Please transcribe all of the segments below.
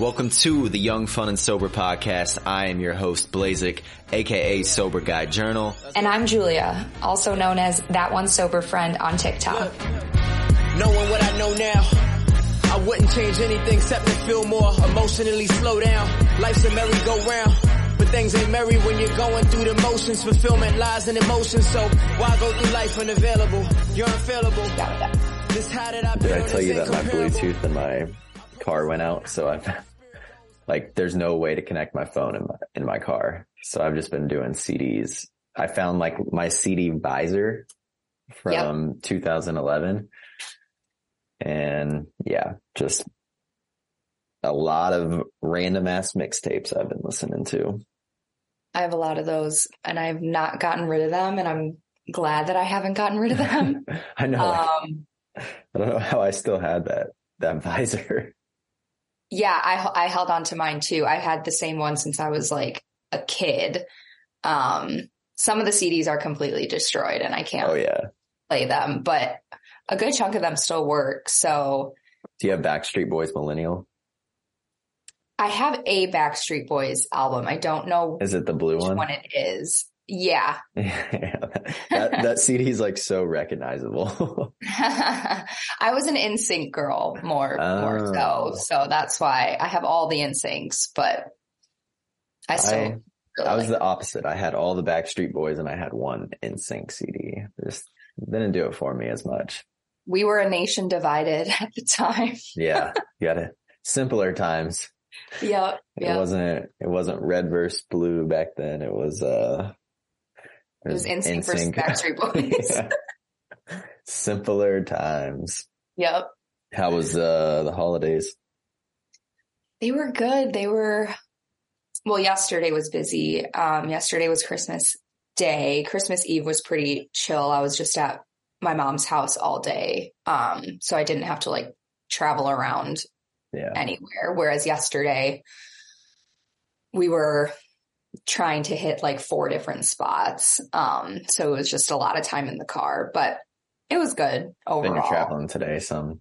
Welcome to the Young, Fun, and Sober podcast. I am your host, Blazik, aka Sober Guy Journal. And I'm Julia, also known as That One Sober Friend on TikTok. Knowing what I know now, I wouldn't change anything except to feel more emotionally slow down. Life's a merry-go-round. But things ain't merry when you're going through the motions. Fulfillment lies in emotion. So why go through life unavailable? You're unfailable. This how did I Did I tell you that my? Bluetooth in my car went out? So I've, like, there's no way to connect my phone in my, in my car. So I've just been doing CDs. I found like my CD visor from 2011. And yeah, just a lot of random ass mixtapes I've been listening to. I have a lot of those and I've not gotten rid of them and I'm glad that I haven't gotten rid of them. I know. um, I don't know how I still had that, that visor. Yeah, I, I held on to mine too. I had the same one since I was like a kid. Um, some of the CDs are completely destroyed and I can't Oh yeah. play them, but a good chunk of them still work. So Do you have Backstreet Boys Millennium? I have a Backstreet Boys album. I don't know Is it the blue which one? one it is. Yeah. yeah, that that CD is like so recognizable. I was an NSYNC girl more, more Oh. so. So that's why I have all the NSYNCs, but I still I, really I was like the opposite. I had all the Backstreet Boys and I had one NSYNC CD. Just didn't do it for me as much. we were a nation divided at the time. Yeah, you got it. Simpler times. Yep. It wasn't. It wasn't red versus blue back then. It was. uh It was NSYNC versus Backstreet Boys. Yeah. Simpler times. Yep. How was uh the holidays? They were good. They were, well, yesterday was busy. Um, yesterday was Christmas day. Christmas Eve was pretty chill. I was just at my mom's house all day. Um, so I didn't have to like travel around Yeah. anywhere. Whereas yesterday we were trying to hit like four different spots. Um, so it was just a lot of time in the car, but it was good Then overall. you're traveling today. Some.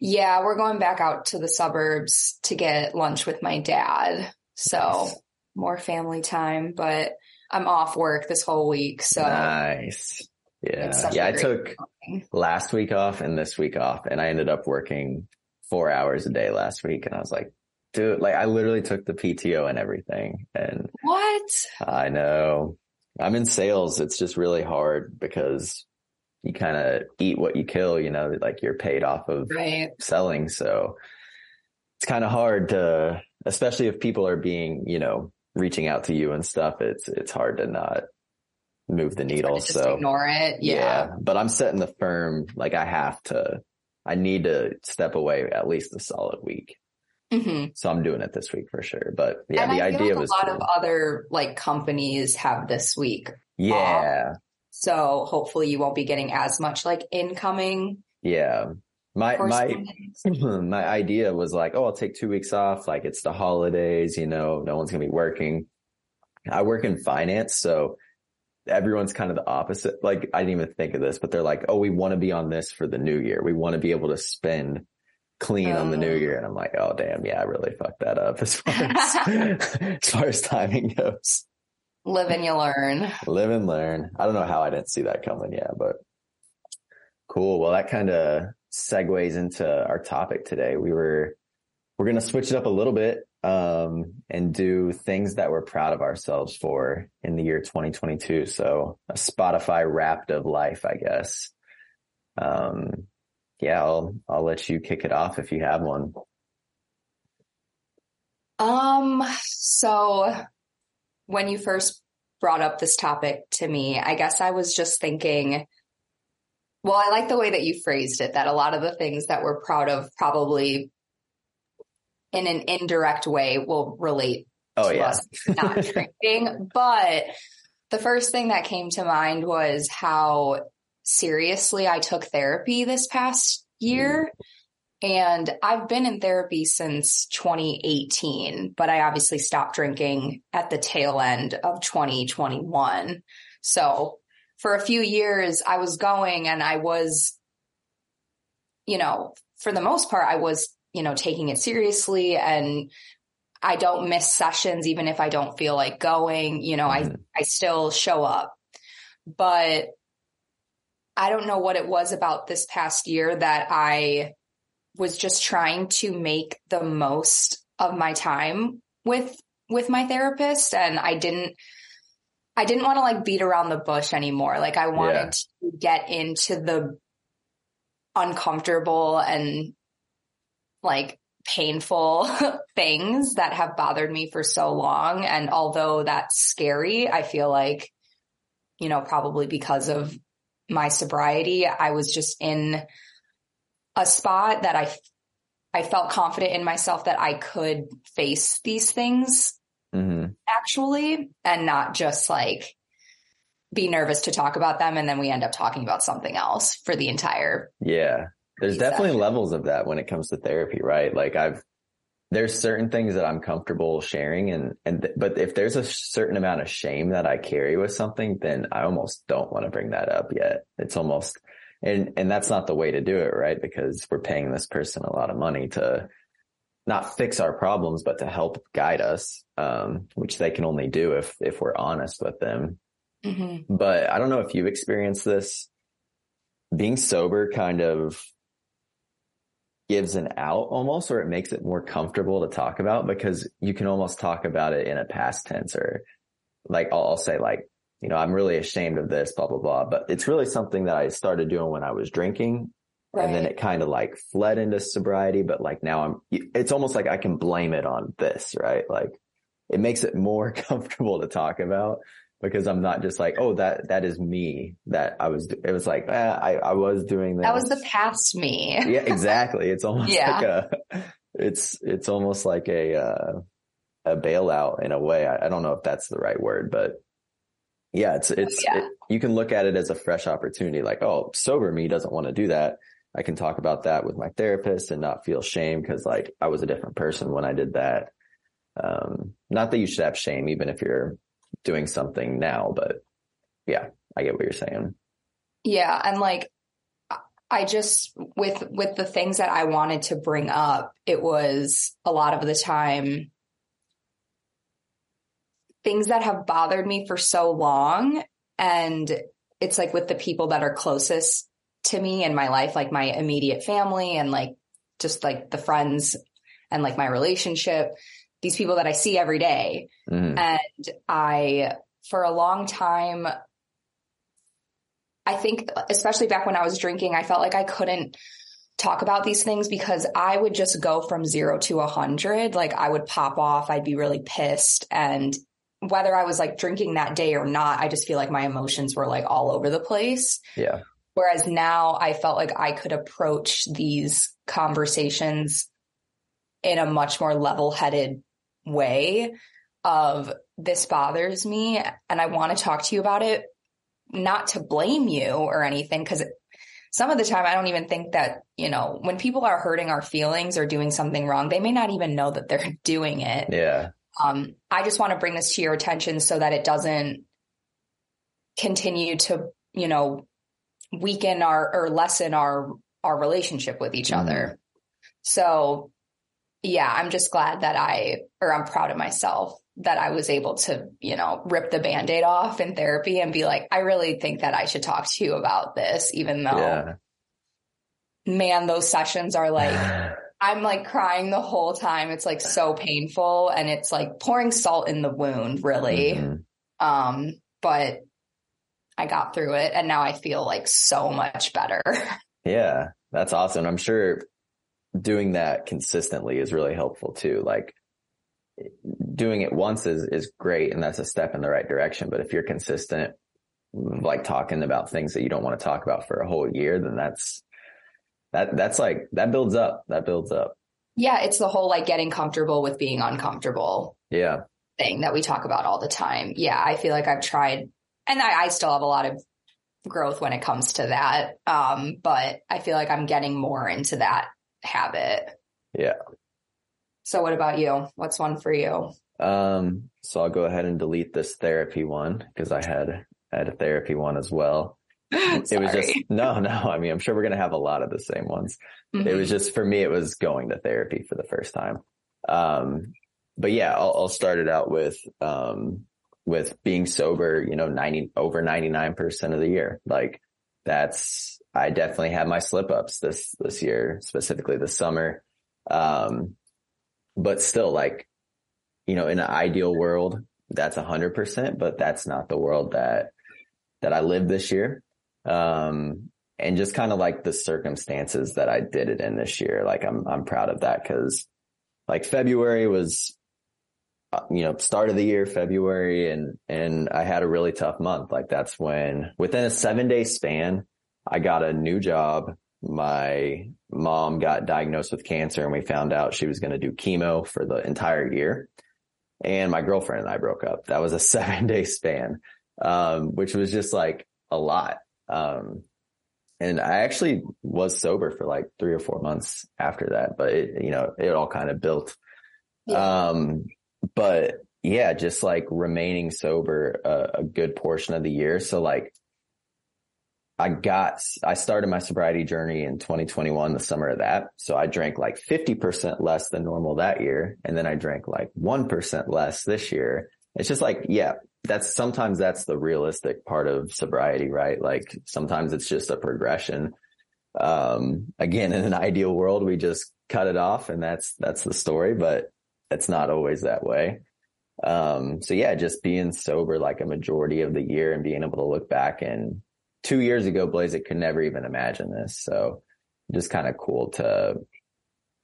Yeah, we're going back out to the suburbs to get lunch with my dad. So Nice. more family time, but I'm off work this whole week. So nice. Yeah. Yeah. I took feeling. last week off and this week off and I ended up working four hours a day last week. And I was like, dude, like I literally took the PTO and everything. And what? I know I'm in sales. It's just really hard because you kind of eat what you kill, you know, like you're paid off of Right. selling. So it's kind of hard to, especially if people are being, you know, reaching out to you and stuff. It's, it's hard to not move the needle. Just So ignore it. Yeah. but I'm setting the firm, like I have to, I need to step away at least a solid week. Hmm So I'm doing it this week for sure. But yeah, and the I idea like was a lot cool. of other like companies have this week. yeah. So hopefully you won't be getting as much like incoming Yeah. My, my, my idea was like, oh, I'll take two weeks off. Like it's the holidays, you know, no one's going to be working. I work in finance. So everyone's kind of the opposite. Like I didn't even think of this, but they're like, oh, we want to be on this for the new year. We want to be able to spend clean on the new Oh. year. And I'm like, oh, damn. Yeah, I really fucked that up as far as, as far as timing goes. Live and you learn. Live and learn. I don't know how I didn't see that coming. Yeah, but cool. Well, that kind of segues into our topic today. We were, we're going to switch it up a little bit, um, and do things that we're proud of ourselves for in the year 2022. So a Spotify wrapped of life, I guess. Um, yeah, I'll, I'll let you kick it off if you have one. Um, so when you first brought up this topic to me, I guess I was just thinking, well, I like the way that you phrased it, that a lot of the things that we're proud of probably in an indirect way will relate Oh to yeah. us not drinking. But the first thing that came to mind was how seriously I took therapy this past year. And I've been in therapy since 2018, but I obviously stopped drinking at the tail end of 2021. So for a few years, I was going and I was, you know, for the most part, I was, you know, taking it seriously and I don't miss sessions even if I don't feel like going, you know, Mhm. I I still show up. But I don't know what it was about this past year that I was just trying to make the most of my time with with my therapist and I didn't I didn't want to like beat around the bush anymore. Like I wanted Yeah. to get into the uncomfortable and like painful things that have bothered me for so long. And although that's scary, I feel like, you know, probably because of my sobriety, I was just in a spot that I, I felt confident in myself that I could face these things hmm actually and not just like be nervous to talk about them and then we end up talking about something else for the entire Yeah. There's definitely levels of that when it comes to therapy, right? Like I've, there's certain things that I'm comfortable sharing and, and, th- but if there's a certain amount of shame that I carry with something, then I almost don't want to bring that up yet. It's almost, and, and that's not the way to do it, right? Because we're paying this person a lot of money to not fix our problems, but to help guide us, um, which they can only do if, if we're honest with them but I don't know if you've experienced this. Being sober kind of gives an out almost, or it makes it more comfortable to talk about because you can almost talk about it in a past tense or like I'll, I'll say like, you know, I'm really ashamed of this, blah, blah, blah. But it's really something that I started doing when I was drinking. And then it kind of like fled into sobriety, but like now I'm, it's almost like I can blame it on this, right? Like it makes it more comfortable to talk about because I'm not just like, oh, that, that is me that I was, it was like, eh, I, I was doing that That was the past me. yeah, exactly. It's almost Yeah. like a, it's, it's almost like a, uh, a bailout in a way. I, I don't know if that's the right word, but yeah, it's, it's, Yeah. it- you can look at it as a fresh opportunity. Like, oh, sober me doesn't want to do that. I can talk about that with my therapist and not feel shame because like I was a different person when I did that. Um, not that you should have shame even if you're doing something now, but yeah, I get what you're saying. Yeah. And like, I just, with, with the things that I wanted to bring up, it was a lot of the time things that have bothered me for so long. And it's like with the people that are closest to me in my life, like my immediate family and like just like the friends and like my relationship, these people that I see every day. Mhm. And I, for a long time, I think, especially back when I was drinking, I felt like I couldn't talk about these things because I would just go from zero to a hundred. Like I would pop off. I'd be really pissed. And whether I was like drinking that day or not, I just feel like my emotions were like all over the place. Yeah. Whereas now I felt like I could approach these conversations in a much more level headed way of this bothers me and I want to talk to you about it, not to blame you or anything. Cause some of the time I don't even think that, you know, when people are hurting our feelings or doing something wrong, they may not even know that they're doing it. Yeah. Um, I just want to bring this to your attention so that it doesn't continue to, you know, weaken our or lessen our our relationship with each Mhm. other. So, yeah, I'm just glad that I or I'm proud of myself that I was able to, you know, rip the band-aid off in therapy and be like, I really think that I should talk to you about this, even though Yeah. man, those sessions are like I'm like crying the whole time. It's like so painful and it's like pouring salt in the wound, really. Mhm. Um, but I got through it and now I feel like so much better. Yeah, that's awesome. I'm sure doing that consistently is really helpful too. Like doing it once is, is great and that's a step in the right direction. But if you're consistent, like talking about things that you don't want to talk about for a whole year, then that's, that, that's like, that builds up, that builds up. yeah, it's the whole like getting comfortable with being uncomfortable Yeah. thing that we talk about all the time. Yeah, I feel like I've tried and I, I still have a lot of growth when it comes to that. Um, but I feel like I'm getting more into that habit. Yeah. So what about you? What's one for you? Um, so I'll go ahead and delete this therapy one because I had, had a therapy one as well. it was just no, no. I mean, I'm sure we're gonna have a lot of the same ones. Mm-hmm. It was just for me, it was going to therapy for the first time. Um, but yeah, I'll, I'll start it out with um, with being sober. You know, ninety over ninety nine percent of the year. Like that's I definitely had my slip ups this this year, specifically this summer. Um, but still, like you know, in an ideal world, that's a hundred percent. But that's not the world that that I lived this year. Um, and just kind of like the circumstances that I did it in this year. Like I'm, I'm proud of that because like February was, uh, you know, start of the year, February, and, and I had a really tough month. Like that's when within a seven day span, I got a new job. My mom got diagnosed with cancer and we found out she was going to do chemo for the entire year. And my girlfriend and I broke up. That was a seven day span, um, which was just like a lot. Um, and I actually was sober for like three or four months after that, but it, you know, it all kind of built. Yeah. Um, but yeah, just like remaining sober a, a good portion of the year. So like I got, I started my sobriety journey in 2021, the summer of that. So I drank like 50% less than normal that year. And then I drank like 1% less this year. It's just like, yeah, that's sometimes that's the realistic part of sobriety, right? Like sometimes it's just a progression. Um, again, in an ideal world, we just cut it off and that's, that's the story, but it's not always that way. Um, so yeah, just being sober like a majority of the year and being able to look back and two years ago, Blazik could never even imagine this. So just kind of cool to,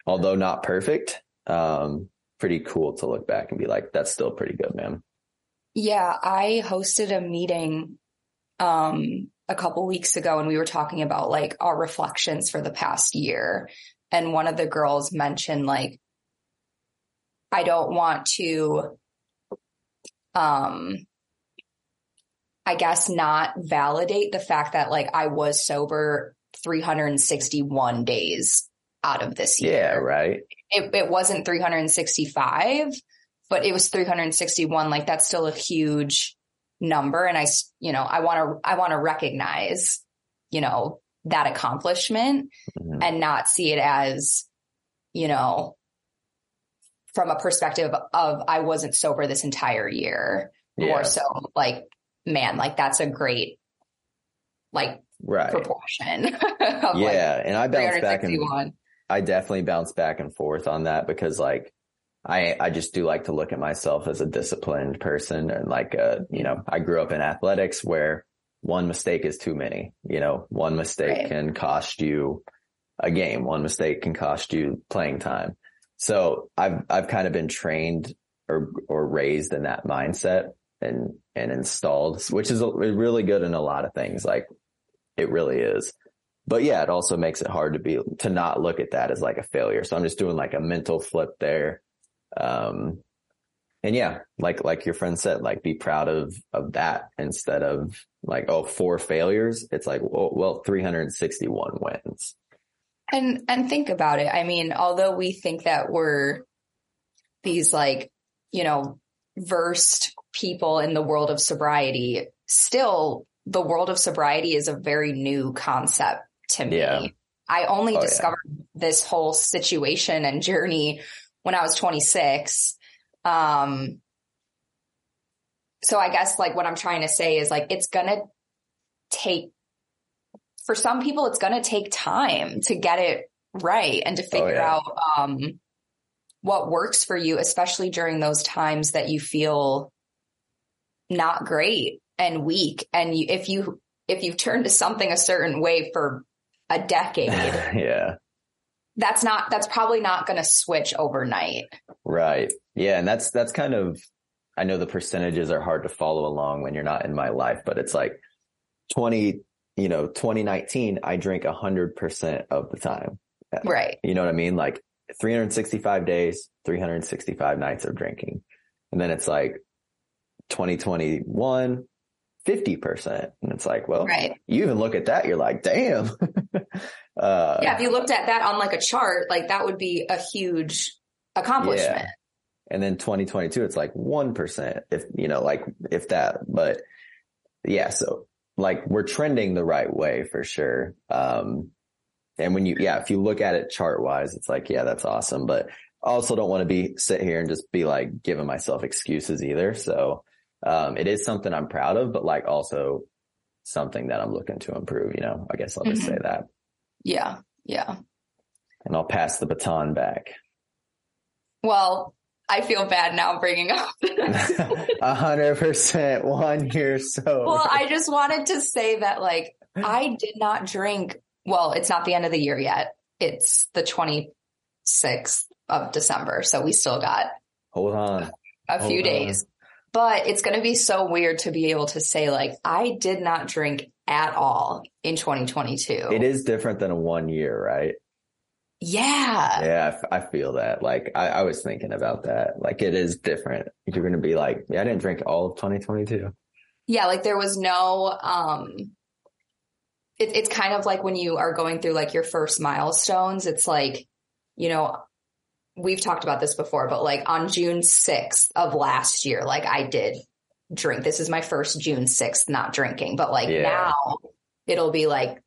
although not perfect, um, pretty cool to look back and be like, that's still pretty good, man. Yeah, I hosted a meeting um a couple weeks ago and we were talking about like our reflections for the past year and one of the girls mentioned like I don't want to um I guess not validate the fact that like I was sober 361 days out of this year. Yeah, right. It, it wasn't 365, but it was 361. Like that's still a huge number. And I, you know, I want to, I want to recognize, you know, that accomplishment mm-hmm. and not see it as, you know, from a perspective of I wasn't sober this entire year. Yeah. More so like, man, like that's a great, like, right. proportion. yeah. Like and I bounce back and I definitely bounce back and forth on that because like, I, I just do like to look at myself as a disciplined person and like, uh, you know, I grew up in athletics where one mistake is too many, you know, one mistake right. can cost you a game. One mistake can cost you playing time. So I've, I've kind of been trained or, or raised in that mindset and, and installed, which is really good in a lot of things. Like it really is. But yeah, it also makes it hard to be, to not look at that as like a failure. So I'm just doing like a mental flip there um, and yeah, like, like your friend said, like be proud of, of that instead of like, oh, four failures. It's like, well, well 361 wins. And, and think about it. I mean, although we think that we're these like, you know, versed people in the world of sobriety, still the world of sobriety is a very new concept to me. Yeah. I only oh, discovered yeah. this whole situation and journey when I was 26. Um, so I guess like what I'm trying to say is like, it's going to take, for some people, it's going to take time to get it right and to oh, figure oh, yeah. out, um, what works for you, especially during those times that you feel not great and weak. And you, if you, if you've turned to something a certain way for a decade, yeah, that's not that's probably not going to switch overnight. Right. Yeah, and that's that's kind of I know the percentages are hard to follow along when you're not in my life, but it's like 20, you know, 2019 I drink 100% of the time. Right. You know what I mean? Like 365 days, 365 nights of drinking. And then it's like 2021 50%. And it's like, well, right. you even look at that, you're like, damn. uh, yeah. If you looked at that on like a chart, like that would be a huge accomplishment. Yeah. And then 2022, it's like 1%, if, you know, like if that, but yeah. So like we're trending the right way for sure. Um, and when you, yeah, if you look at it chart wise, it's like, yeah, that's awesome. But I also don't want to be sit here and just be like giving myself excuses either. So, um, it is something I'm proud of, but like also something that I'm looking to improve, you know, I guess I'll just Mm-hmm. say that Yeah. Yeah. and I'll pass the baton back. Well, I feel bad now bringing up. A hundred percent one year so. well, I just wanted to say that like I did not drink. Well, it's not the end of the year yet. It's the 26th of December. So we still got hold on. a Hold few on. days. But it's going to be so weird to be able to say like I did not drink at all in 2022. It is different than a one year, right? Yeah. Yeah, I feel that. Like I, I was thinking about that. Like it is different. You're going to be like, yeah, I didn't drink all of 2022. Yeah, like there was no um it, it's kind of like when you are going through like your first milestones, it's like, you know, we've talked about this before, but like on June 6th of last year, like I did drink. This is my first June 6th not drinking, but like Yeah. now it'll be like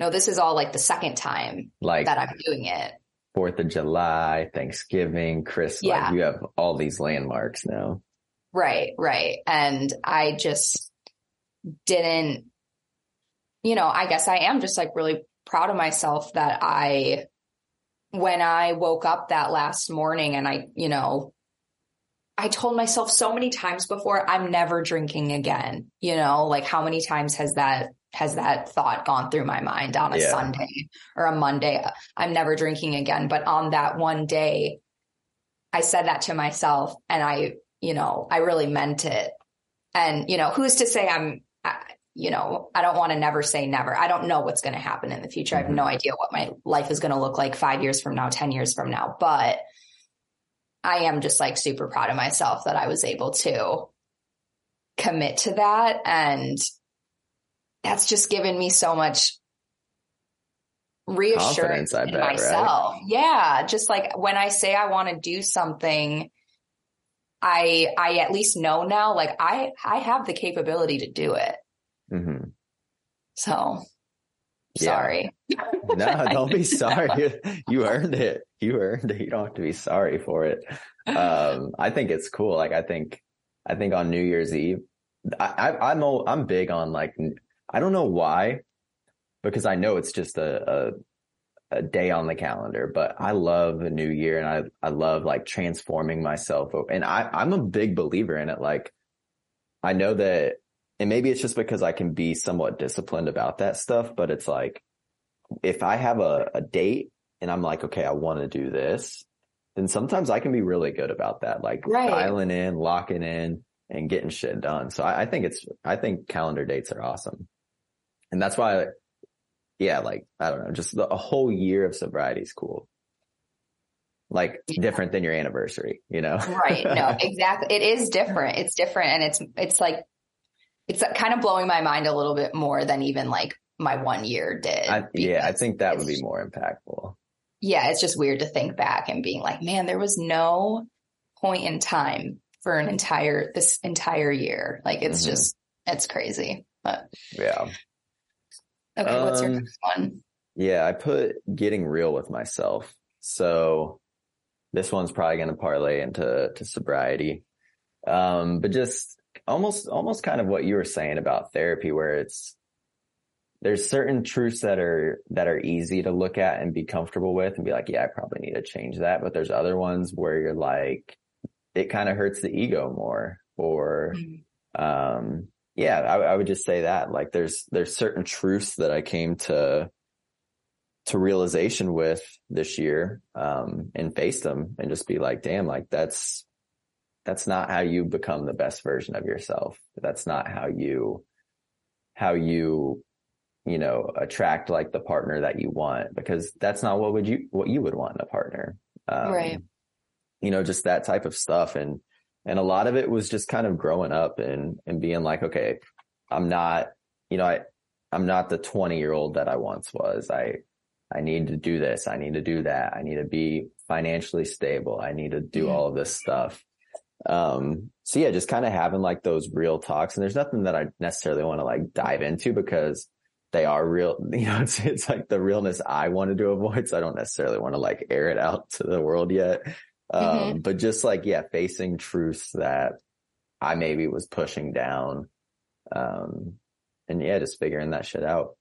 no, this is all like the second time Like that I'm doing it. Fourth of July, Thanksgiving, Christmas. Yeah. Like you have all these landmarks now. Right, right. And I just didn't, you know, I guess I am just like really proud of myself that I, when I woke up that last morning and I, you know, I told myself so many times before, I'm never drinking again. You know, like how many times has that, has that thought gone through my mind on a Yeah. Sunday or a Monday? Uh, I'm never drinking again. But on that one day, I said that to myself and I, you know, I really meant it. And, you know, who's to say I'm, I, you know, I don't want to never say never. I don't know what's going to happen in the future. I have no mm-hmm. idea what my life is going to look like five years from now, 10 years from now. But I am just like super proud of myself that I was able to commit to that. And that's just given me so much reassurance in bet, right? myself. Yeah. Just like when I say I want to do something, I, I at least know now, like I, I have the capability to do it. Hmm So Yeah. sorry. No, don't be sorry. You, earned it. You earned it. You don't have to be sorry for it. Um, I think it's cool. Like I think, I think on New Year's Eve, I, I'm, I'm big on like, I don't know why, because I know it's just a, a, a day on the calendar, but I love a new year and I, I love like transforming myself. And I, I'm a big believer in it. Like I know that, and maybe it's just because I can be somewhat disciplined about that stuff, but it's like, if I have a, a date and I'm like, okay, I want to do this, then sometimes I can be really good about that, like Right. dialing in, locking in and getting shit done. So I, I think it's, I think calendar dates are awesome. And that's why, yeah, like, I don't know, just the, a whole year of sobriety is cool. Like Yeah. different than your anniversary, you know? right. No, exactly. It is different. It's different. And it's, it's like, it's kind of blowing my mind a little bit more than even like my one year did. I, yeah, I think that would be more impactful. yeah, it's just weird to think back and being like, man, there was no point in time for an entire, this entire year. Like it's Mhm. just, it's crazy. But Yeah. okay, what's your Um, next one? Yeah, I put getting real with myself. So this one's probably going to parlay into to sobriety. Um, but just almost, almost kind of what you were saying about therapy, where it's, there's certain truths that are, that are easy to look at and be comfortable with and be like, yeah, I probably need to change that. But there's other ones where you're like, it kind of hurts the ego more or, Mhm. um, yeah, I, I would just say that like there's, there's certain truths that I came to, to realization with this year, um, and faced them and just be like, damn, like that's, that's not how you become the best version of yourself. That's not how you, how you, you know, attract like the partner that you want because that's not what would you, what you would want in a partner. Um, Right. You know, just that type of stuff. And, and a lot of it was just kind of growing up and, and being like, okay, I'm not, you know, I, I'm not the 20 year old that I once was. I, I need to do this. I need to do that. I need to be financially stable. I need to do all of this stuff. Um, so yeah, just kind of having like those real talks and there's nothing that I necessarily want to like dive into because they are real, you know, it's, it's like the realness I wanted to avoid. So I don't necessarily want to like air it out to the world yet. Um, mm-hmm. but just like, yeah, facing truths that I maybe was pushing down. Um, and yeah, just figuring that shit out.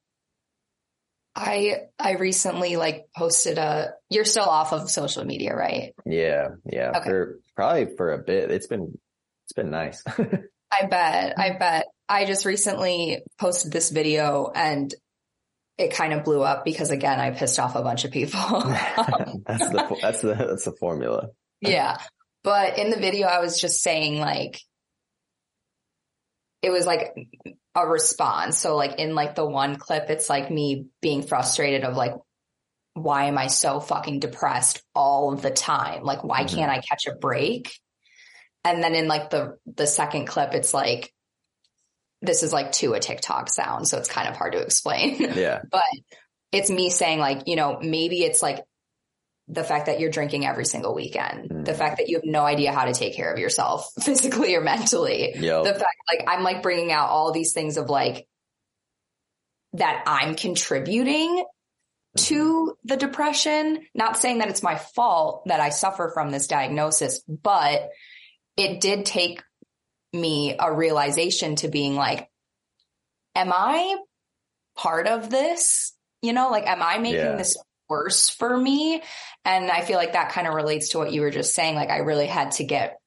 I I recently like posted a you're still off of social media, right? Yeah, yeah. Okay. For probably for a bit. It's been it's been nice. I bet. I bet. I just recently posted this video and it kind of blew up because again, I pissed off a bunch of people. that's the that's the that's the formula. yeah. But in the video I was just saying like it was like a response. So like in like the one clip, it's like me being frustrated of like, why am I so fucking depressed all of the time? Like, why mm-hmm. can't I catch a break? And then in like the, the second clip, it's like, this is like to a TikTok sound. So it's kind of hard to explain. Yeah. but it's me saying like, you know, maybe it's like the fact that you're drinking every single weekend, mm. the fact that you have no idea how to take care of yourself physically or mentally, yep. the fact like I'm like bringing out all these things of like that I'm contributing to the depression. Not saying that it's my fault that I suffer from this diagnosis, but it did take me a realization to being like, am I part of this? You know, like, am I making yeah. this worse for me. And I feel like that kind of relates to what you were just saying. Like I really had to get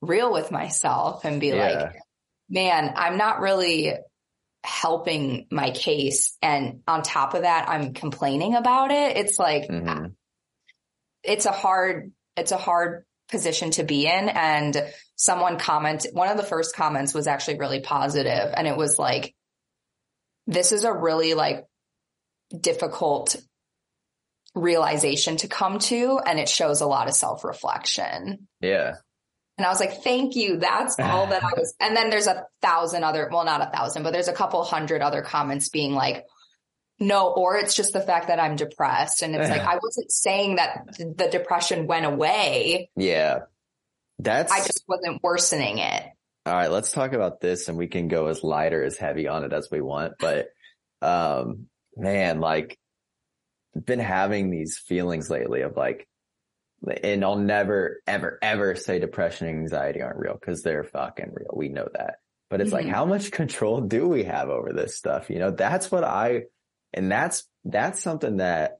real with myself and be yeah. like, man, I'm not really helping my case. And on top of that, I'm complaining about it. It's like, mm-hmm. it's a hard, it's a hard position to be in. And someone commented, one of the first comments was actually really positive, And it was like, this is a really like difficult realization to come to and it shows a lot of self reflection. Yeah. And I was like, thank you. That's all that I was. And then there's a thousand other, well, not a thousand, but there's a couple hundred other comments being like, no, or it's just the fact that I'm depressed. And it's like, I wasn't saying that the depression went away. Yeah. That's, I just wasn't worsening it. All right. Let's talk about this and we can go as light or as heavy on it as we want. But, um, man, like been having these feelings lately of like, and I'll never, ever, ever say depression and anxiety aren't real because they're fucking real. We know that. But it's mm-hmm. like, how much control do we have over this stuff? You know, that's what I, and that's, that's something that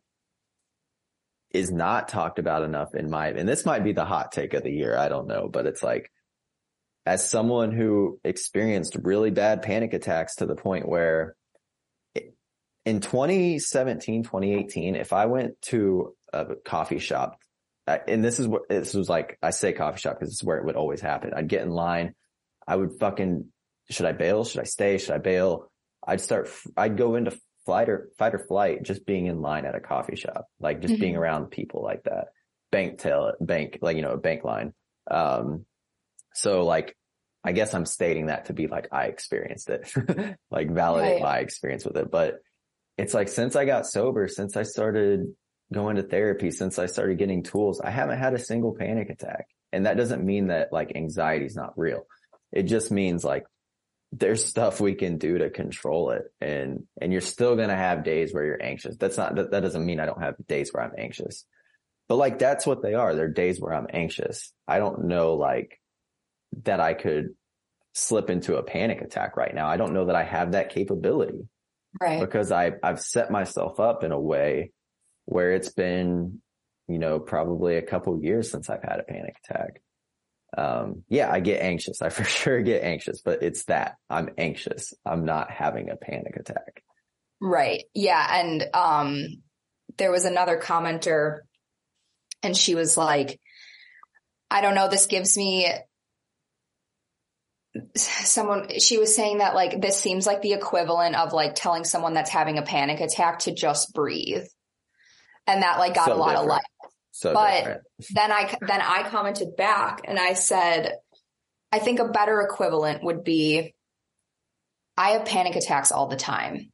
is not talked about enough in my, and this might be the hot take of the year. I don't know, but it's like, as someone who experienced really bad panic attacks to the point where in 2017, 2018, if I went to a coffee shop, and this is what this was like, I say coffee shop because it's where it would always happen. I'd get in line. I would fucking, should I bail? Should I stay? Should I bail? I'd start, I'd go into flight or fight or flight just being in line at a coffee shop, like just mm-hmm. being around people like that. Bank tail, bank, like, you know, a bank line. Um, so like, I guess I'm stating that to be like, I experienced it, like validate right. my experience with it. But it's like since I got sober, since I started going to therapy, since I started getting tools, I haven't had a single panic attack. And that doesn't mean that like anxiety is not real. It just means like there's stuff we can do to control it and, and you're still going to have days where you're anxious. That's not, that, that doesn't mean I don't have days where I'm anxious, but like that's what they are. They're days where I'm anxious. I don't know like that I could slip into a panic attack right now. I don't know that I have that capability. Right. Because I, I've set myself up in a way where it's been, you know, probably a couple years since I've had a panic attack. Um, yeah, I get anxious. I for sure get anxious, but it's that I'm anxious. I'm not having a panic attack. Right. Yeah. And, um, there was another commenter and she was like, I don't know, this gives me someone she was saying that like this seems like the equivalent of like telling someone that's having a panic attack to just breathe and that like got so a lot different. of light so but different. then i then i commented back and i said i think a better equivalent would be i have panic attacks all the time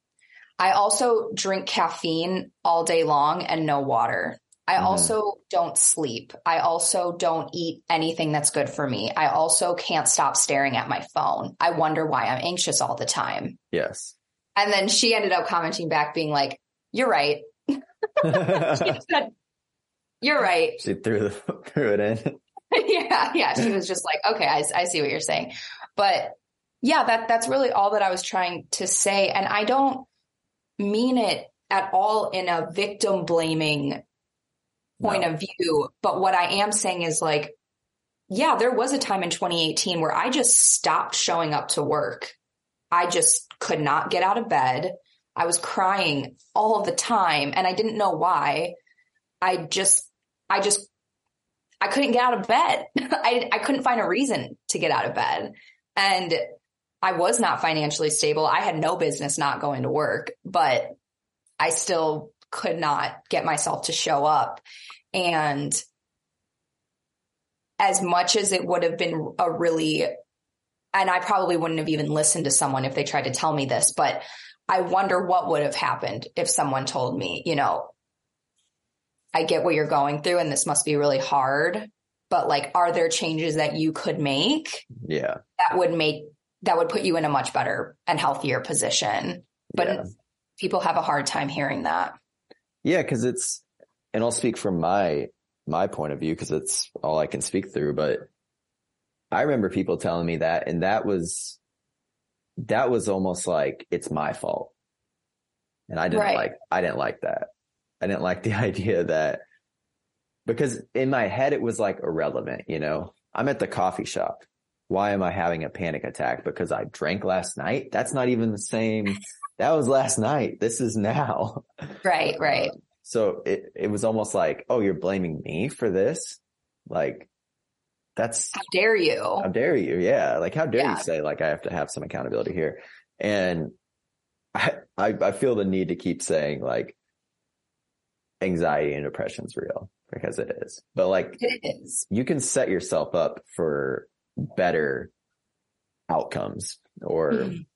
i also drink caffeine all day long and no water I Mhm. also don't sleep. I also don't eat anything that's good for me. I also can't stop staring at my phone. I wonder why I'm anxious all the time. Yes. And then she ended up commenting back being like, you're right. She said, you're right. she threw the threw it in. yeah. Yeah. She was just like, okay, I, I see what you're saying. But yeah, that, that's really all that I was trying to say. And I don't mean it at all in a victim blaming point No. of view. But what I am saying is like, yeah, there was a time in 2018 where I just stopped showing up to work. I just could not get out of bed. I was crying all the time and I didn't know why. I just, I just, I couldn't get out of bed. I, I couldn't find a reason to get out of bed. And I was not financially stable. I had no business not going to work, but I still could not get myself to show up. And as much as it would have been a really, and I probably wouldn't have even listened to someone if they tried to tell me this, but I wonder what would have happened if someone told me, you know, I get what you're going through and this must be really hard, but like, are there changes that you could make Yeah. that would make, that would put you in a much better and healthier position? But yeah. people have a hard time hearing that. Yeah, because it's, and I'll speak from my my point of view because it's all I can speak through. But I remember people telling me that, and that was that was almost like it's my fault, and I didn't Right. like I didn't like that. I didn't like the idea that because in my head it was like irrelevant. You know, I'm at the coffee shop. Why am I having a panic attack? Because I drank last night. That's not even the same. That was last night. This is now. Right, right. So it, it was almost like, oh, you're blaming me for this? Like, that's, How dare you? how dare you? Yeah. Like, how dare Yeah. you say, like, I have to have some accountability here? And I, I, I feel the need to keep saying, like, anxiety and depression is real because it is. But like, It is. you can set yourself up for better outcomes or Mhm.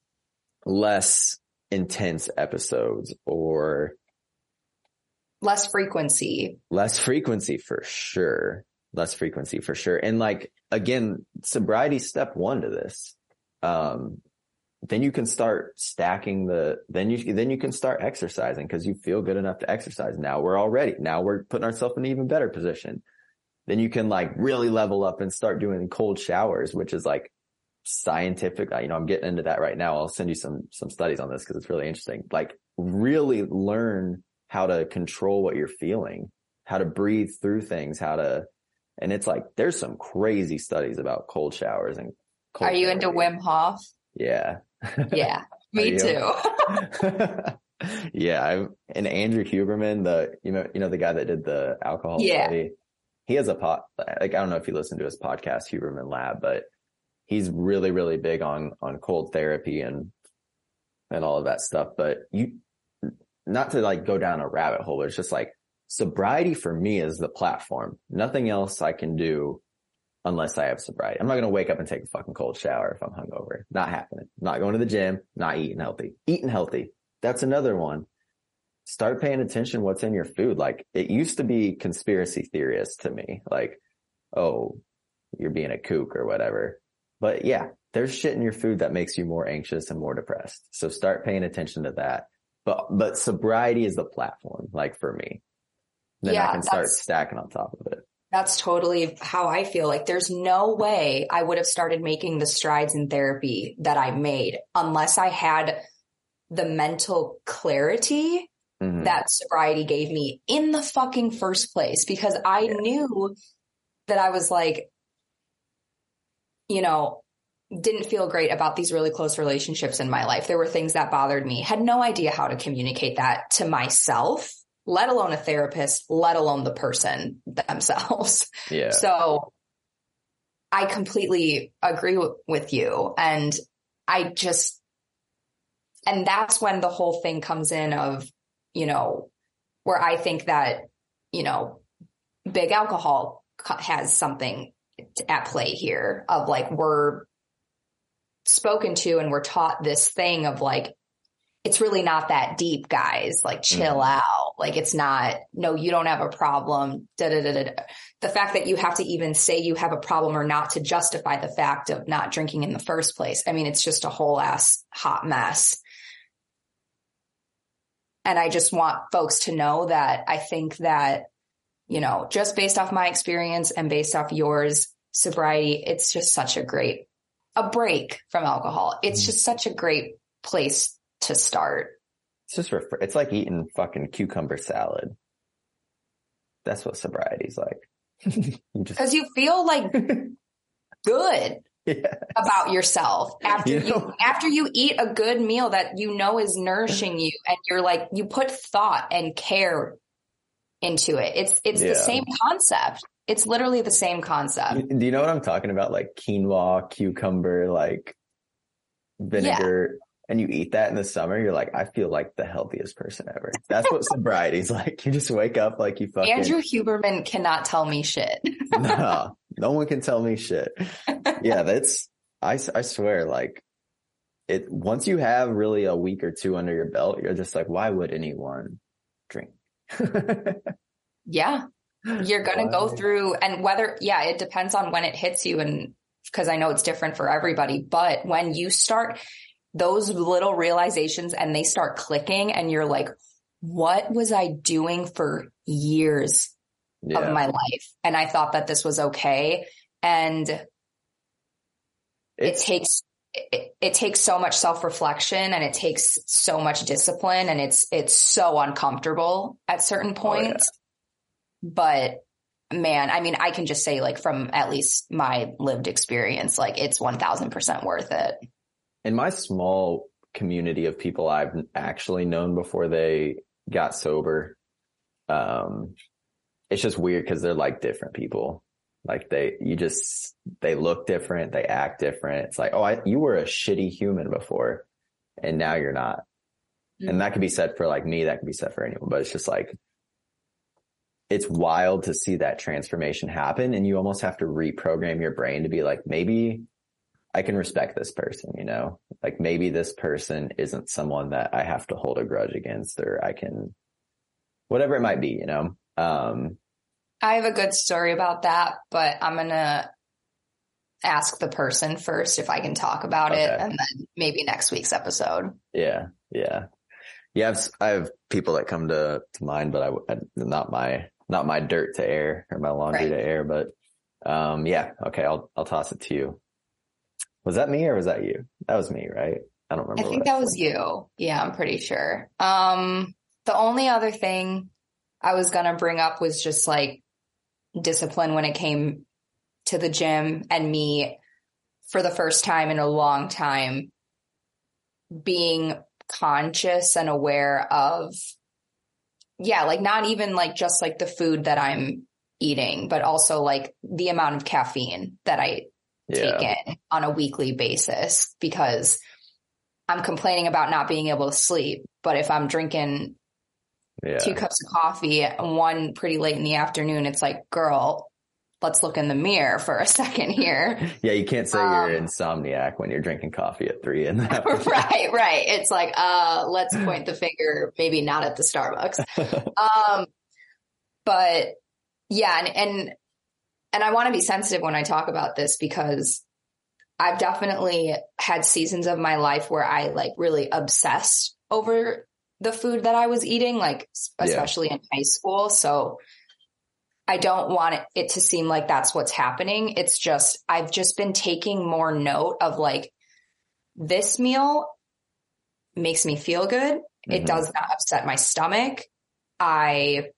less intense episodes or Less frequency. less frequency for sure. Less frequency for sure. And like again sobriety step one to this. Um then you can start stacking the then you then you can start exercising because you feel good enough to exercise. Now we're all ready now we're putting ourselves in an even better position. Then you can like really level up and start doing cold showers which is like scientific you know i'm getting into that right now i'll send you some some studies on this because it's really interesting like really learn how to control what you're feeling how to breathe through things how to and it's like there's some crazy studies about cold showers and cold Are you into. Wim Hof? yeah Yeah, me too. yeah, I'm, and Andrew Huberman, the you know you know the guy that did the alcohol Yeah. study. He has a pot like I don't know if you listen to his podcast Huberman Lab, but he's really really big on on cold therapy and and all of that stuff. But you not to like go down a rabbit hole, but it's just like sobriety for me is the platform. Nothing else I can do unless I have sobriety. I'm not going to wake up and take a fucking cold shower if I'm hungover. Not happening. Not going to the gym, not eating healthy. Eating healthy. That's another one. Start paying attention what's in your food. Like it used to be conspiracy theorists to me. Like, oh, you're being a kook or whatever. But yeah, there's shit in your food that makes you more anxious and more depressed. So start paying attention to that. But, but sobriety is the platform, like for me. Then I can start stacking on top of it. That's totally how I feel. Like there's no way I would have started making the strides in therapy that I made unless I had the mental clarity Mhm. that sobriety gave me in the fucking first place because I Yeah. knew that I was like, you know, didn't feel great about these really close relationships in my life. There were things that bothered me, had no idea how to communicate that to myself, let alone a therapist, let alone the person themselves. yeah. So I completely agree w- with you. And I just, and that's when the whole thing comes in of, you know, where I think that, you know, big alcohol has something at play here of like, we're spoken to and we're taught this thing of like, it's really not that deep, guys. Like chill Mhm. out. Like it's not, no, you don't have a problem. Da, da, da. The fact that you have to even say you have a problem or not to justify the fact of not drinking in the first place. I mean, it's just a whole ass hot mess. And I just want folks to know that I think that, you know, just based off my experience and based off yours, sobriety, it's just such a great, a break from alcohol. It's Mhm. just such a great place to start. It's just, ref- it's like eating fucking cucumber salad. That's what sobriety's like. you just, you feel like good yeah. about yourself after You you, after you eat a good meal that you know is nourishing you and you're like, you put thought and care into it. It's, it's Yeah. the same concept. It's literally the same concept. Do you know what I'm talking about? Like quinoa, cucumber, like vinegar. And you eat that in the summer, you're like, I feel like the healthiest person ever. That's what sobriety's like. You just wake up like you fucking Andrew Huberman cannot tell me shit. no, no one can tell me shit. Yeah, that's, I, I swear, like it, once you have really a week or two under your belt, you're just like, why would anyone drink? Yeah. You're going to go through and whether, yeah, it depends on when it hits you and because I know it's different for everybody, but when you start those little realizations and they start clicking and you're like, what was I doing for years yeah. of my life? And I thought that this was okay. And it takes, it, it takes so much self reflection and it takes so much discipline and it's, it's so uncomfortable at certain Oh, yeah. points. But man, I mean, I can just say like from at least my lived experience, like it's 1000% worth it. in my small community of people I've actually known before they got sober, um, it's just weird because they're like different people. Like they, you just, they look different. They act different. It's like, oh, I, you were a shitty human before and now you're not. And that could be said for like me. That could be said for anyone, but it's just like, it's wild to see that transformation happen. And you almost have to reprogram your brain to be like, maybe I can respect this person, you know, like maybe this person isn't someone that I have to hold a grudge against or I can, whatever it might be, you know? Um, I have a good story about that, but I'm going to ask the person first if I can talk about it and then maybe next week's episode. yeah, yeah. Yeah. I've, I have people that come to, to mind, but I, I- not my, not my dirt to air or my laundry Right. to air, but, um, yeah. Okay. I'll, I'll toss it to you. Was that me or was that you? That was me, right? I don't remember. I think that was you. Yeah, I'm pretty sure. Um, the only other thing I was going to bring up was just like discipline when it came to the gym and me for the first time in a long time being conscious and aware of yeah, like not even like just like the food that I'm eating, but also like the amount of caffeine that I Yeah. take in on a weekly basis because I'm complaining about not being able to sleep. But if I'm drinking Yeah. two cups of coffee one pretty late in the afternoon, it's like, girl, let's look in the mirror for a second here. Yeah. You can't say Um, you're insomniac when you're drinking coffee at three in the afternoon. right, right. It's like, uh, let's point the finger, maybe not at the Starbucks. Um, but yeah, and, and, and I want to be sensitive when I talk about this because I've definitely had seasons of my life where I like really obsessed over the food that I was eating, like Yeah. especially in high school. So I don't want it, it to seem like that's what's happening. It's just, I've just been taking more note of like, this meal makes me feel good. It Mhm. does not upset my stomach. I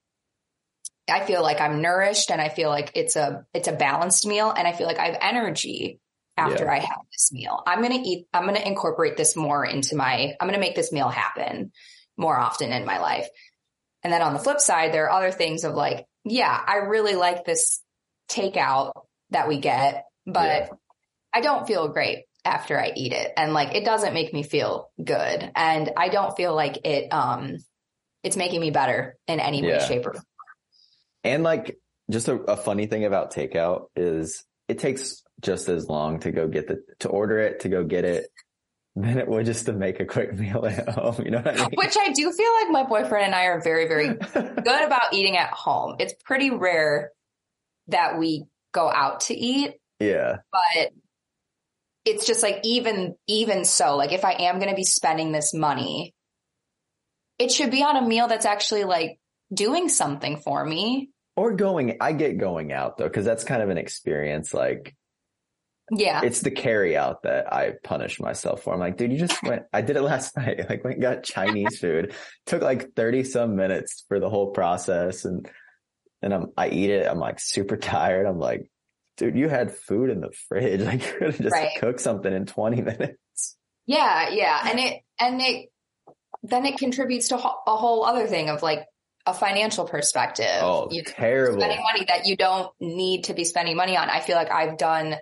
I feel like I'm nourished and I feel like it's a it's a balanced meal and I feel like I have energy after Yeah. I have this meal. I'm going to eat I'm going to incorporate this more into my I'm going to make this meal happen more often in my life. And then on the flip side there are other things of like yeah, I really like this takeout that we get, but Yeah. I don't feel great after I eat it. And like, it doesn't make me feel good. And I don't feel like it, um, it's making me better in any way, shape or form. And like, just a, a funny thing about takeout is it takes just as long to go get the, to order it, to go get it than it would just to make a quick meal at home. You know what I mean? Which I do feel like my boyfriend and I are very, very good about eating at home. It's pretty rare that we go out to eat, yeah. but it's just like even even so, like if I am going to be spending this money, it should be on a meal that's actually like doing something for me. Or going, I get going out though, cause that's kind of an experience. Like Yeah. it's the carry out that I punish myself for. I'm like, dude, you just went, I did it last night. Like went and got Chinese food. Took like 30 some minutes for the whole process. And, and I'm, I eat it. I'm like super tired. I'm like, dude, you had food in the fridge. Like you could have just Right. cooked something in 20 minutes. Yeah, yeah, and it and it then it contributes to a whole other thing of like a financial perspective. Oh, you terrible. spending money that you don't need to be spending money on. I feel like I've done.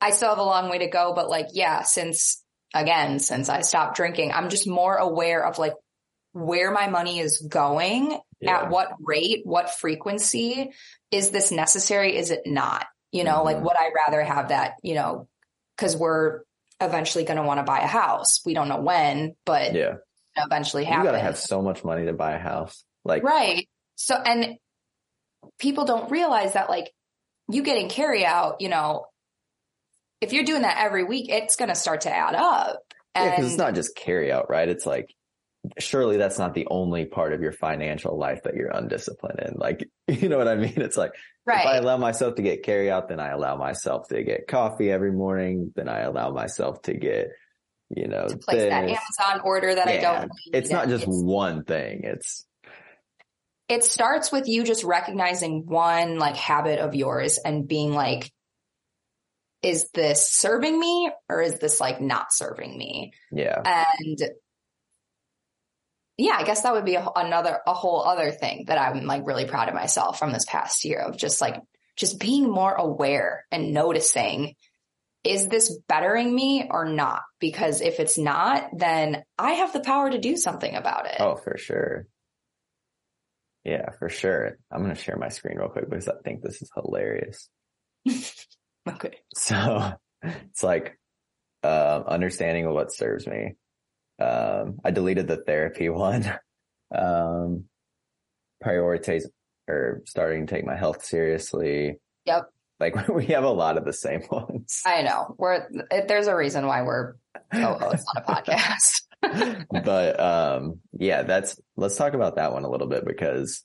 I still have a long way to go, but like, yeah, since again, since I stopped drinking, I'm just more aware of like where my money is going, Yeah. at what rate, what frequency. Is this necessary? Is it not? You know, like Mhm. would I rather have that? You know, because we're eventually going to want to buy a house. We don't know when, but Yeah. eventually You gotta have so much money to buy a house. Like, Right. So, and people don't realize that like you getting carry out, you know, if you're doing that every week, it's going to start to add up. yeah, And cause it's not just carry out, right? It's like, surely that's not the only part of your financial life that you're undisciplined in. Like, you know what I mean? It's like, if I allow myself to get carry out, then I allow myself to get coffee every morning. Then I allow myself to get, you know, to place that. Amazon order that I don't need. It's not just it's- one thing. It's it starts with you just recognizing one like habit of yours and being like, is this serving me or is this like not serving me? yeah, And yeah, I guess that would be a, another, a whole other thing that I'm like really proud of myself from this past year of just like, just being more aware and noticing, is this bettering me or not? Because if it's not, then I have the power to do something about it. oh, for sure. Yeah, for sure. I'm going to share my screen real quick because I think this is hilarious. Okay. So it's like, um, understanding what serves me. Um, I deleted the therapy one. Um, prioritize or starting to take my health seriously. Yep. Like we have a lot of the same ones. I know we're, there's a reason why we're co-hosts on a podcast. but um yeah that's let's talk about that one a little bit because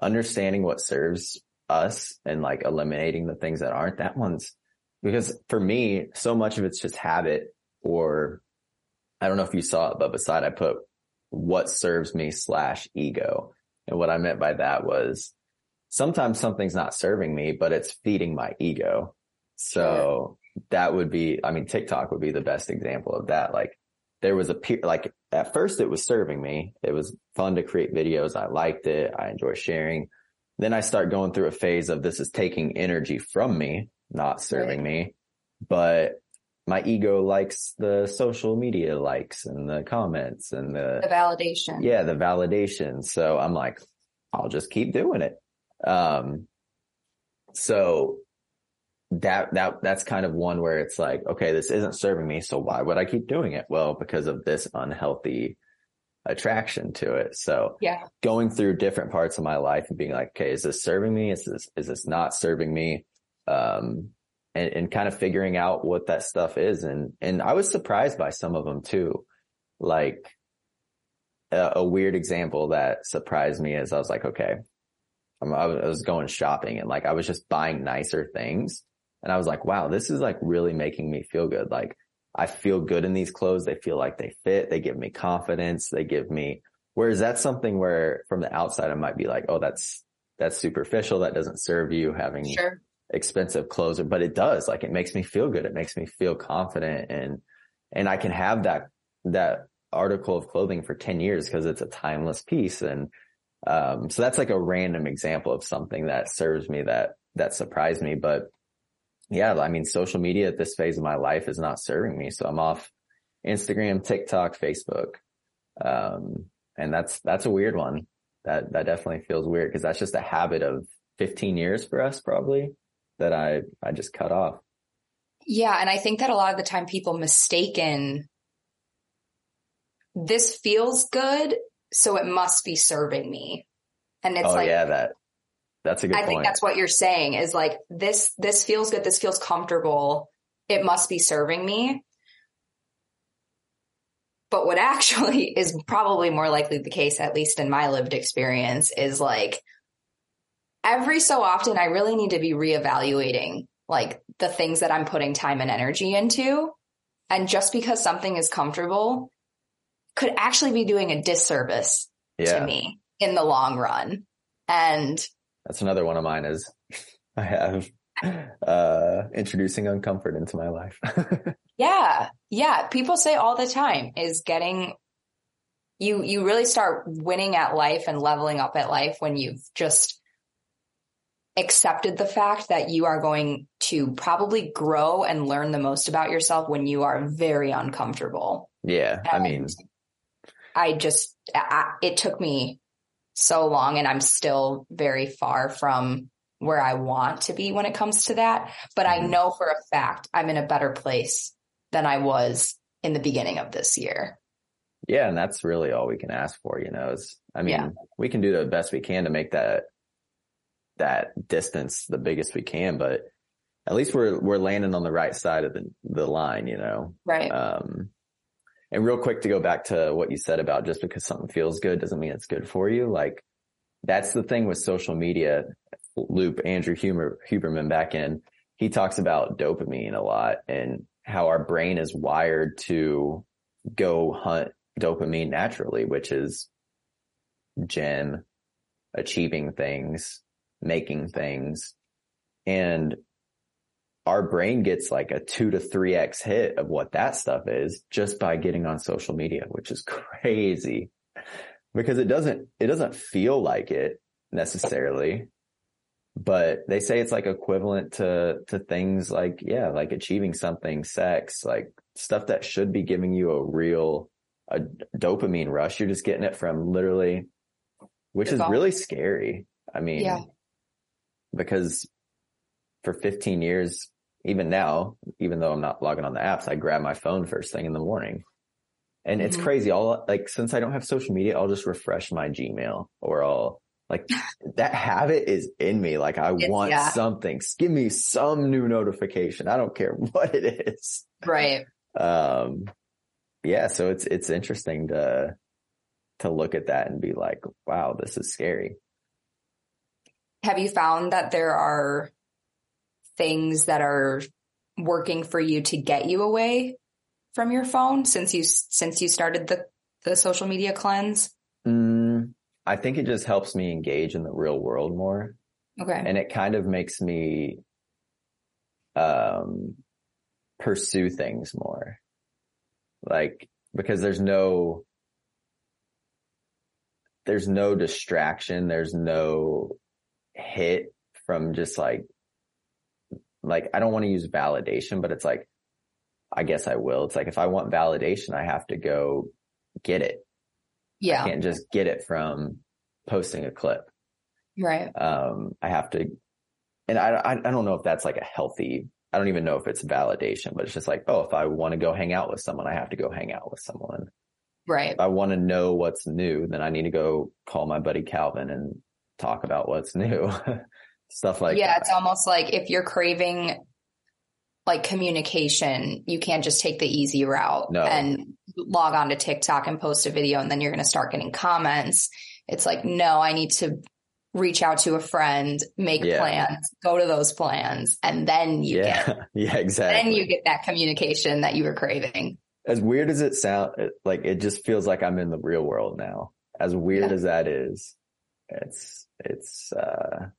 understanding what serves us and like eliminating the things that aren't that one's because for me so much of it's just habit or i don't know if you saw it but beside i put what serves me slash ego and what i meant by that was sometimes something's not serving me but it's feeding my ego so that would be i mean tiktok would be the best example of that like there was a pe- like at first it was serving me. It was fun to create videos. I liked it. I enjoy sharing. Then I start going through a phase of this is taking energy from me, not serving me, but my ego likes the social media likes and the comments and the the, validation. yeah, the validation. So I'm like, I'll just keep doing it. Um, so that, that, that's kind of one where it's like, okay, this isn't serving me. So why would I keep doing it? Well, because of this unhealthy attraction to it. So Yeah. going through different parts of my life and being like, okay, is this serving me? Is this, is this not serving me? Um, and, and kind of figuring out what that stuff is. And, and I was surprised by some of them too. Like a, a weird example that surprised me is I was like, okay, I'm, I was I was going shopping and like I was just buying nicer things. And I was like, wow, this is like really making me feel good. Like I feel good in these clothes. They feel like they fit. They give me confidence. They give me, whereas that's something where from the outside, I might be like, oh, that's, that's superficial. That doesn't serve you having Sure. expensive clothes, but it does. Like it makes me feel good. It makes me feel confident and, and I can have that, that article of clothing for 10 years because it's a timeless piece. And, um, so that's like a random example of something that serves me that, that surprised me. But yeah, I mean, social media at this phase of my life is not serving me. So I'm off Instagram, TikTok, Facebook. Um, and that's, that's a weird one. That, that definitely feels weird because that's just a habit of 15 years for us probably that I, I just cut off. Yeah. And I think that a lot of the time people mistaken this feels good, so it must be serving me. And it's oh like, yeah, that that's a good I point. think that's what you're saying is like this this feels good, this feels comfortable. It must be serving me. But what actually is probably more likely the case, at least in my lived experience, is like every so often I really need to be reevaluating like the things that I'm putting time and energy into. And just because something is comfortable could actually be doing a disservice yeah. to me in the long run. And that's another one of mine is I have uh introducing uncomfort into my life. yeah. Yeah. People say all the time is getting you you really start winning at life and leveling up at life when you've just accepted the fact that you are going to probably grow and learn the most about yourself when you are very uncomfortable. Yeah. And I mean, I just, I, it took me so long and I'm still very far from where I want to be when it comes to that. But I know for a fact I'm in a better place than I was in the beginning of this year. Yeah. And that's really all we can ask for, you know, is, I mean, Yeah. we can do the best we can to make that, that distance the biggest we can, but at least we're, we're landing on the right side of the, the line, you know? Right. Um, and real quick to go back to what you said about just because something feels good doesn't mean it's good for you. Like that's the thing with social media. Loop Andrew Huber, Huberman back in, he talks about dopamine a lot and how our brain is wired to go hunt dopamine naturally, which is gym, achieving things, making things. And our brain gets like a two to three X hit of what that stuff is just by getting on social media, which is crazy because it doesn't, it doesn't feel like it necessarily, but they say it's like equivalent to, to things like, yeah, like achieving something, sex, like stuff that should be giving you a real, a dopamine rush. You're just getting it from literally, which Your is really scary. I mean, Yeah. because for 15 years, even now, even though I'm not logging on the apps, I grab my phone first thing in the morning. And it's Mhm. crazy. I'll like, since I don't have social media, I'll just refresh my Gmail or I'll like that habit is in me. Like I It's- want yeah. something. Give me some new notification. I don't care what it is. Right. Um, yeah. So it's, it's interesting to, to look at that and be like, wow, this is scary. Have you found that there are things that are working for you to get you away from your phone since you since you started the the social media cleanse? Mm, I think it just helps me engage in the real world more. Okay. and it kind of makes me um pursue things more like because there's no there's no distraction there's no hit from just like like I don't want to use validation but it's like I guess I will it's like if I want validation I have to go get it Yeah. I can't just get it from posting a clip Right. um, I have to, and I, I, I don't know if that's like a healthy, I don't even know if it's validation, but it's just like, oh, if I want to go hang out with someone, I have to go hang out with someone. Right. If I want to know what's new, then I need to go call my buddy Calvin and talk about what's new. Stuff like yeah, that. it's almost like if you're craving like communication, you can't just take the easy route No. and log on to TikTok and post a video and then you're going to start getting comments. It's like, no, I need to reach out to a friend, make Yeah. plans, go to those plans, and then you get, yeah. yeah, exactly. then you get that communication that you were craving. as weird as it sound, like it just feels like I'm in the real world now. As weird Yeah. as that is, it's, it's, uh,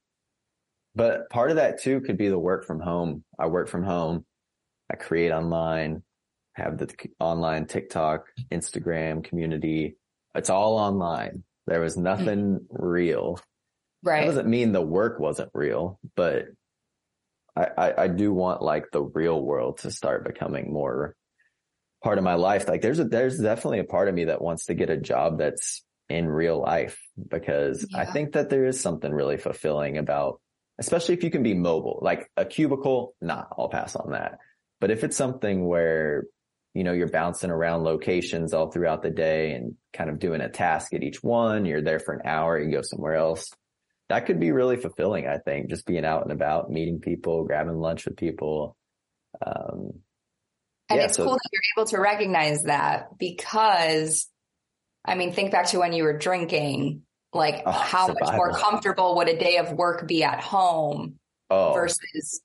but part of that too could be the work from home. I work from home. I create online, have the online TikTok, Instagram community. It's all online. There was mm. nothing real. That Right. doesn't mean the work wasn't real, but I, I, I do want like the real world to start becoming more part of my life. Like there's a, there's definitely a part of me that wants to get a job that's in real life because I think that there is something really fulfilling about, especially if you can be mobile, like a cubicle. Nah, I'll pass on that. But if it's something where you know, you're bouncing around locations all throughout the day and kind of doing a task at each one. You're there for an hour, you go somewhere else. That could be really fulfilling, I think, just being out and about, meeting people, grabbing lunch with people. Um, And Yeah, it's so- cool that you're able to recognize that because, I mean, think back to when you were drinking, like Oh, how much more comfortable would a day of work be at home oh, versus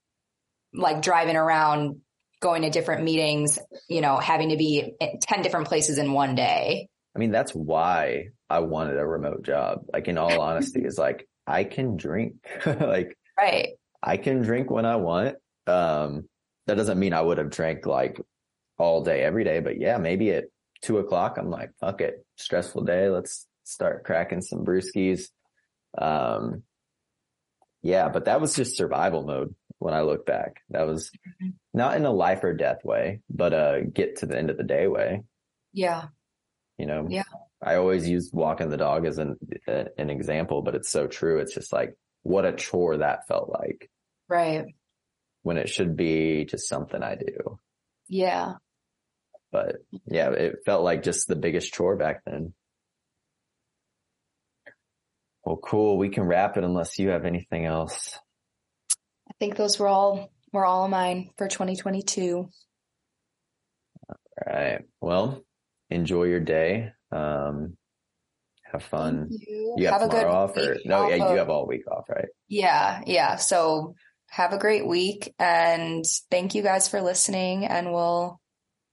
like driving around, going to different meetings, you know, having to be at 10 different places in one day. I mean, that's why I wanted a remote job. Like in all honesty, is like I can drink. like Right. I can drink when I want. Um, that doesn't mean I would have drank like all day, every day, but yeah, maybe at two o'clock, I'm like, fuck it. Stressful day. Let's start cracking some brewskis. Um, yeah, but that was just survival mode when I look back. That was Mhm. not in a life or death way, but uh get to the end of the day way. Yeah. You know, Yeah. I always use walking the dog as an uh, an example, but it's so true. It's just like what a chore that felt like Right. when it should be just something I do. Yeah. But yeah, it felt like just the biggest chore back then. Well, cool. We can wrap it unless you have anything else. I think those were all, were all mine for 2022. All right. Well, enjoy your day. Um, have fun. Thank you. You have, a good off or no? off Yeah, of- you have all week off, right? Yeah, yeah. So have a great week and thank you guys for listening and we'll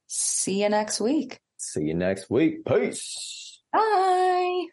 see you next week. See you next week. Peace. Bye.